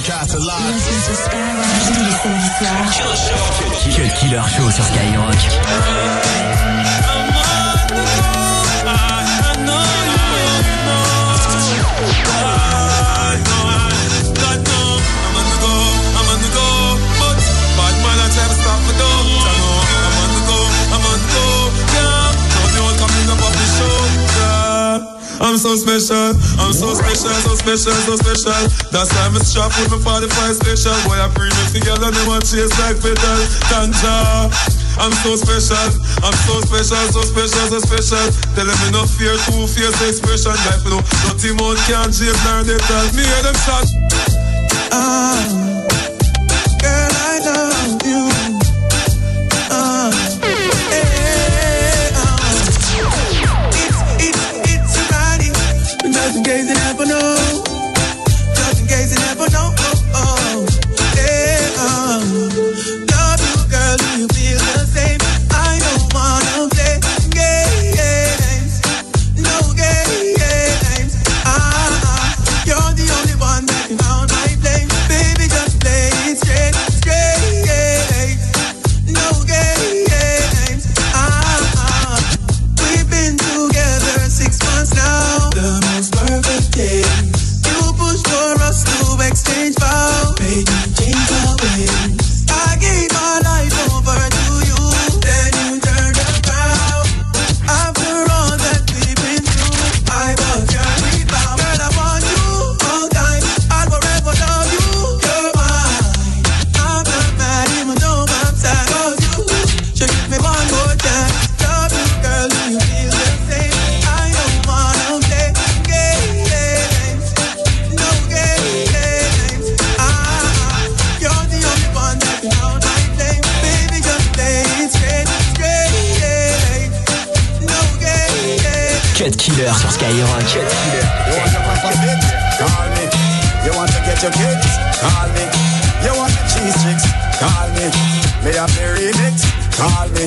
broadcast live. Killer Show sur Skyrock. I'm so special. I'm so special, so special, so special. That's time it's sharp with my 45 special. Boy, I bring it together, they want chase like pedal. Tanja. I'm so special, I'm so special, so special, so special. Tell them enough fear, two fierce expression. life no, nothing more can change, learn it. Me hear them shout. kicks, call me. You want the cheese chicks, call me. Me have the remix, call me.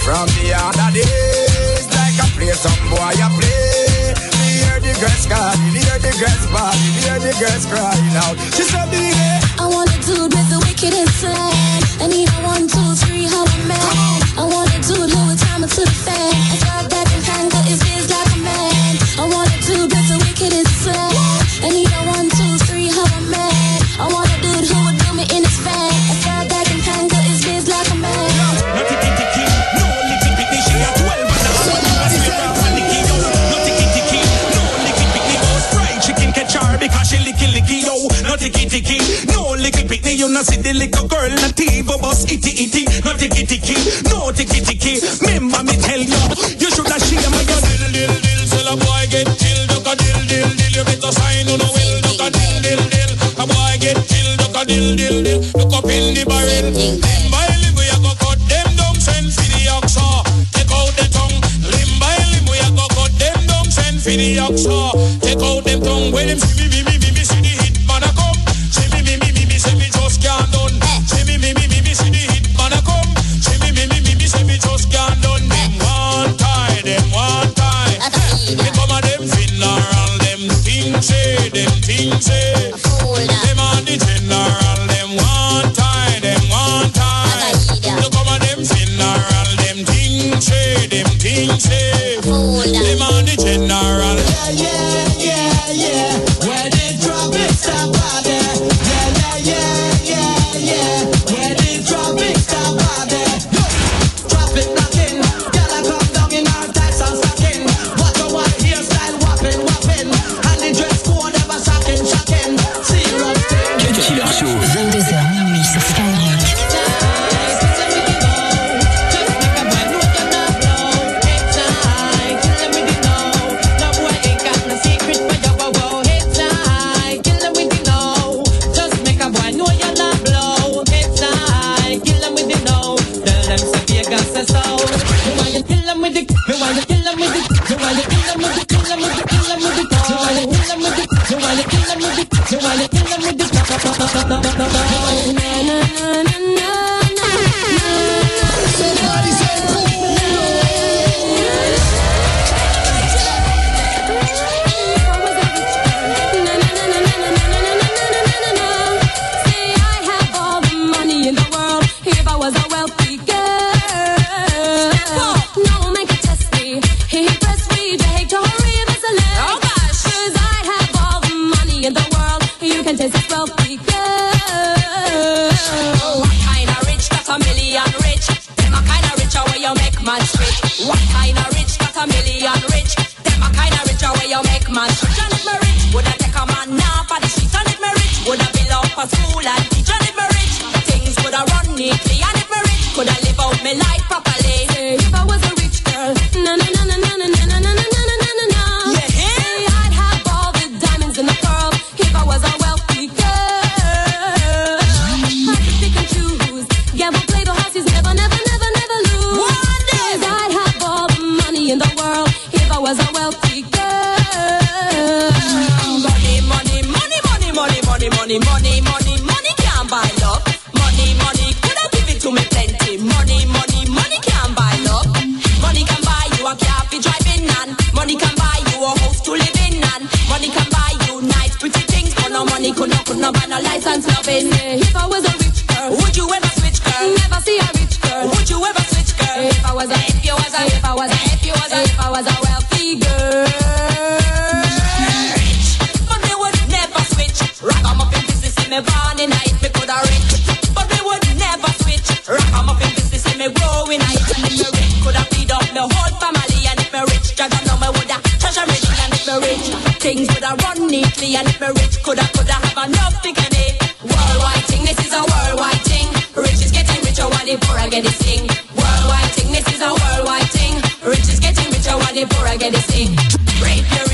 From the other days, like I play some boy, I play. Me hear the girls calling, hear the girls bawling, hear the girls crying out. She said, "Baby, I want a dude with the wickedest slang. I need a one, two, three, hundred man. I want a dude who would time it to the fan. I got that." itty. No licky pitney, you not see the little girl na TV boss itty itty. No tiki tiki, no tiki tiki. Remember me tell you, you shoulda share my girl. Dill dill dill, tell a boy get chill, duck a dill dill dill. You better sign on a will, duck a dill dill dill. A boy get chill, duck a dill dill dill. Look up in the barrel. So while you're with this, What kind of rich a million rich? Them a kind of rich where you make man switch. What kind of rich a million rich? Them a kind of rich where you make man rich, woulda take a man now for the me rich, a school and me rich, things woulda run neatly. Me rich, coulda live out life money, money, can't buy love. Money, money, coulda give it to me plenty. Money, money, money can't buy love. Money can buy you a car for driving and money can buy you a house to live in and money can buy you nice pretty things. But no money could not, could not buy no license loving. If I was a rich girl, Would you ever switch, girl? never see a rich girl. Would you ever switch, girl? If I was a, if you was a, if I was a, if you was a, if I was a wealthy growing night. And if me rich, coulda feed up me whole family. And if me rich, Jah know me woulda treasure rich. And if me rich, things woulda run neatly. And if me rich, coulda coulda have enough to get it. Worldwide thing, this is a worldwide thing. Rich is getting richer while the poor are getting sing. Worldwide thing, this is a worldwide thing. Rich is getting richer while the poor are getting sing. You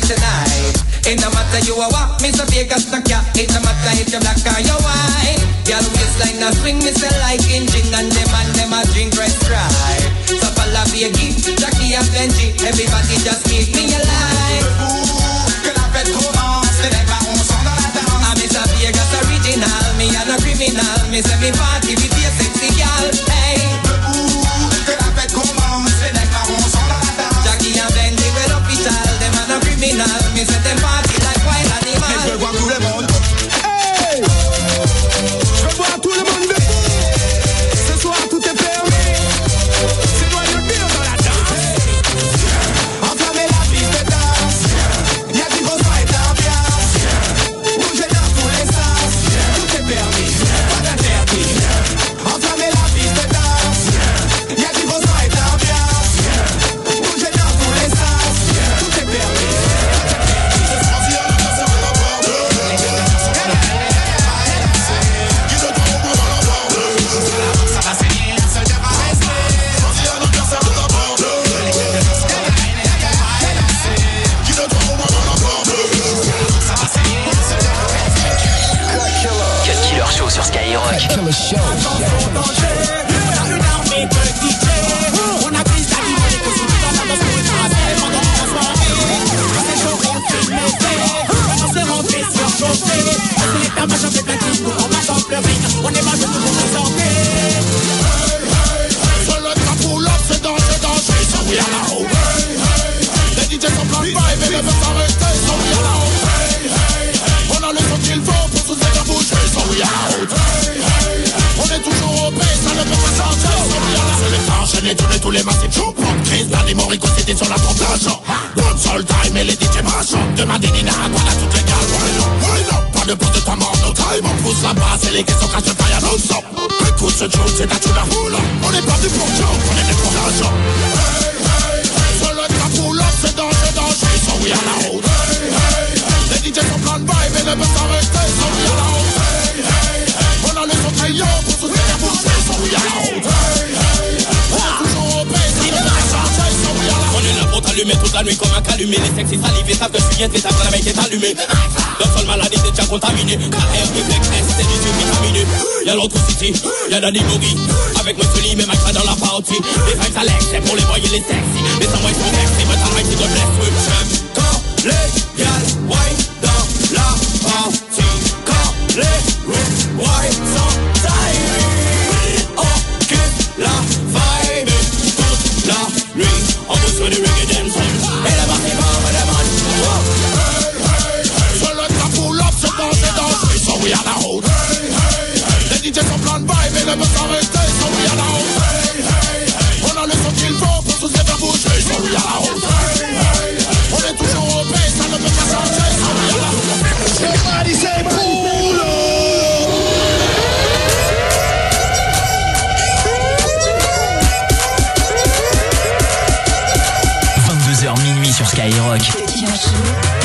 tonight. It no matter you a what, Mr. Vegas no cat. No matter if you black or you white. Girl waistline a swing, me like engine, and them and them a drink red stripe. So follow Biggie, Jackie and Benji, everybody just keep me alive. Que la fête commence. Les mecs marrons sont dans la danse. I'm Mr. Vegas original, me a criminal. Me say me party terminar mi sed killer show. Enchaînés, tourner tous les massifs, chou, pompe, crise, dans les moricos, c'était sur la pompe d'argent. Don't soul time et les DJ marchands. Demandez Nina, voilà toutes les gars, why not? Pas de pause de temps mort, no time, on pousse la basse et les questions crachent le taille à nos sons. Écoute ce tune, c'est la tune à roule. On est pas du pour Joe, on est des pour l'argent. Hey, hey, hey, sur le là, c'est danger, danger, so we are la haute. Hey, hey, hey, les DJ sont plein de vibes et ne peuvent s'arrêter, allumé toute la nuit comme un calumé. Les sexes ils salivés savent que je suis intré, savent que la mec est allumée. Notre seule maladie c'est déjà contaminé. KR, réflexe, S, c'est du survitaminé. Y'a l'autricité, y'a l'animorie. Avec moi je mais dans la partie. Les femmes ça c'est pour les voyer les sexy. Les sans moi ils sont votre travail. passion.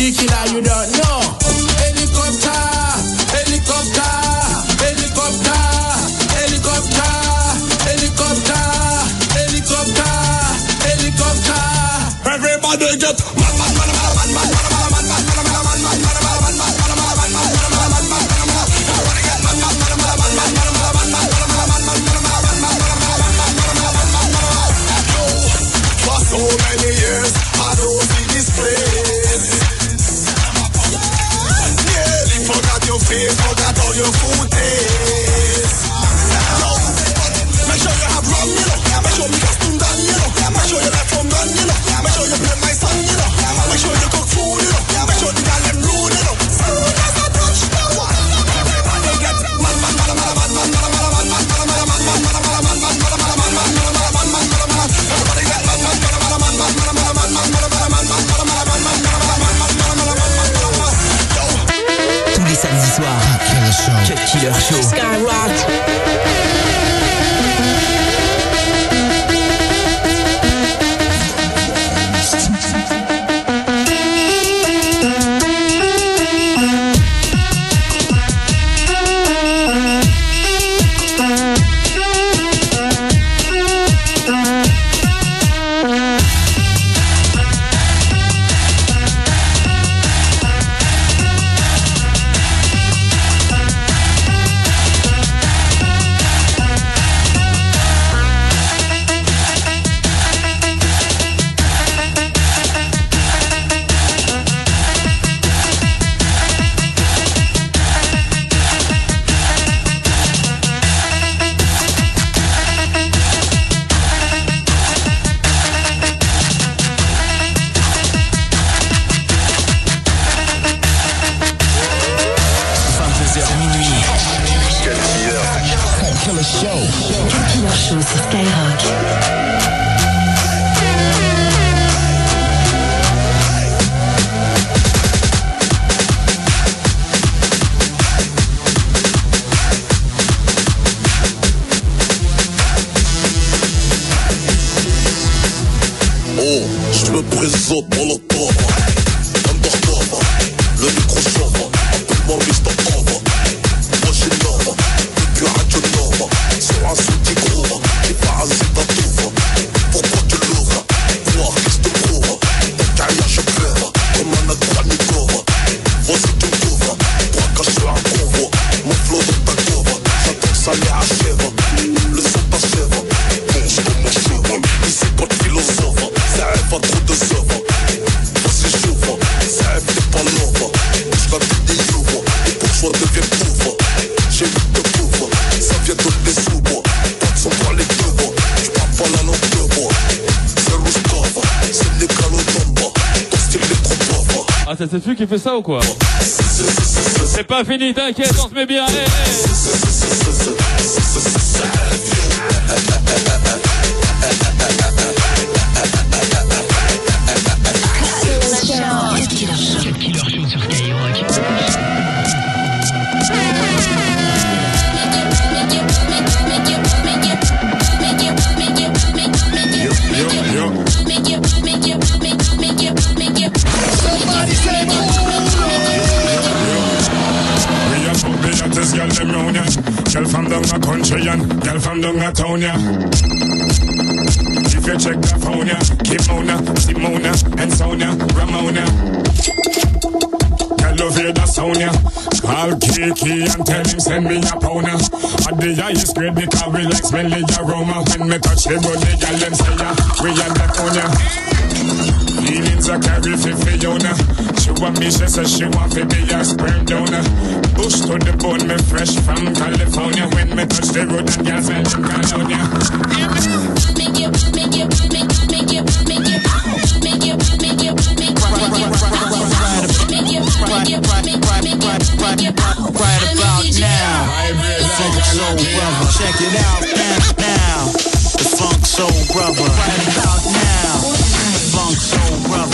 particular, you don't know. Show. Le Killer Show sur présente qui fait ça ou quoi C'est pas fini, t'inquiète, on se met bien. Ya If you check the phone Kimona, Simona and Sonia, Ramona. Girl love hear the sound ya Call Kiki and tell him send me a pound At the highest grade because we like smelly aroma. When me touch the body girl them say ya We are the phone ya Feelings are carry for Fiona. She want me, she says she want to be a sperm donor. Bush to the bone, me fresh from California. When me touch the road, that gas and them call out ya. Funk Soul Brother, check it out now. now. The Funk Soul Brother. Right about now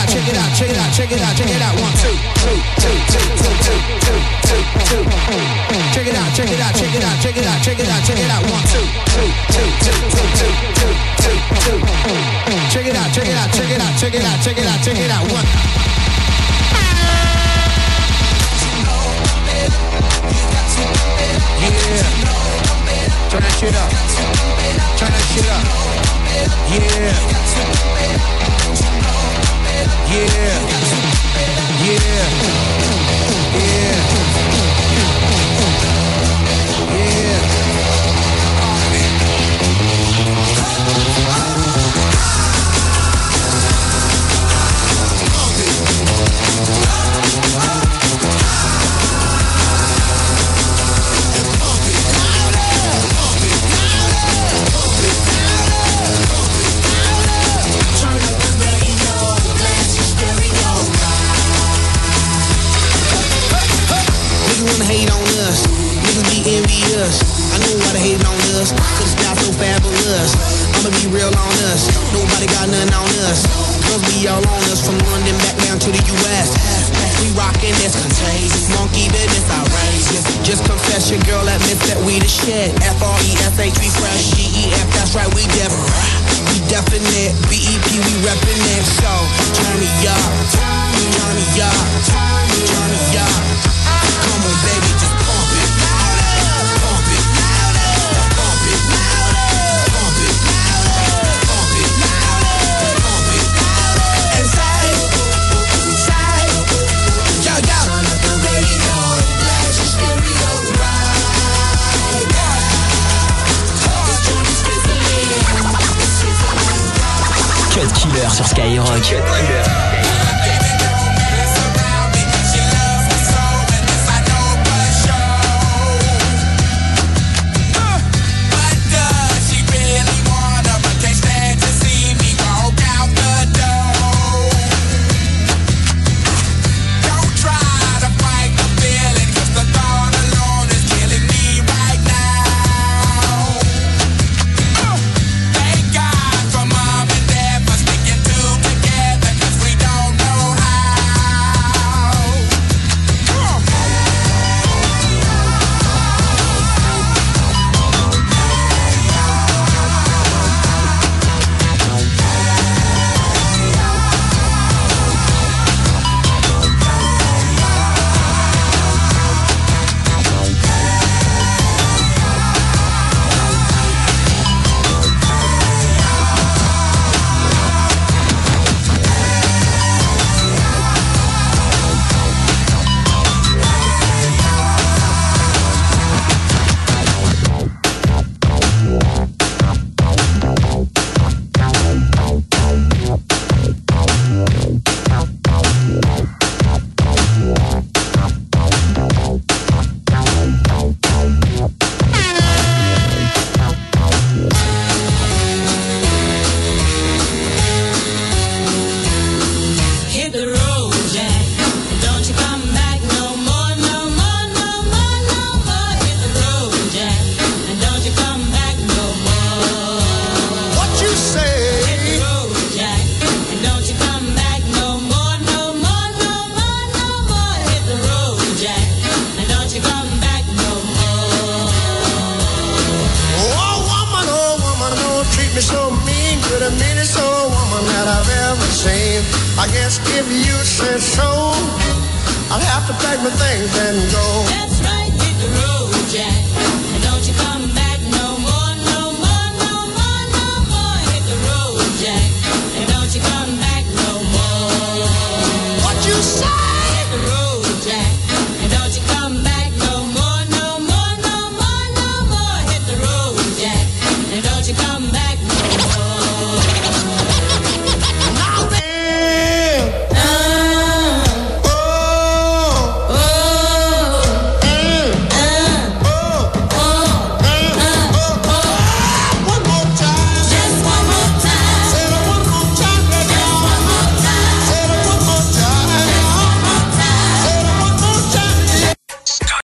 out, check it out, check it out, check it out, check it out, check. One, two, two, two, two, two, two, two, two, two. Check it out, check it out, check it out, check it out, check it out, check it out. One, two, two, two, two, two, two, two, two, two. Check it out, check it out, check it out, check it out, check it out, check it out. One. On us. Niggas be envious. I know why they hating on us. Cause it's not so fabulous. I'ma be real on us. Nobody got nothing on us. Girls be all on us from London back down to the US. We rockin' this contagious. Monkey business outrageous. Just confess your girl admits that we the shit. F-R-E-S-H, we fresh. G-E-F, that's right, we def. We definite. B-E-P, we reppin' it. So, turn me up. Turn me up. Turn me up. Come on, baby, Sur Skyrock.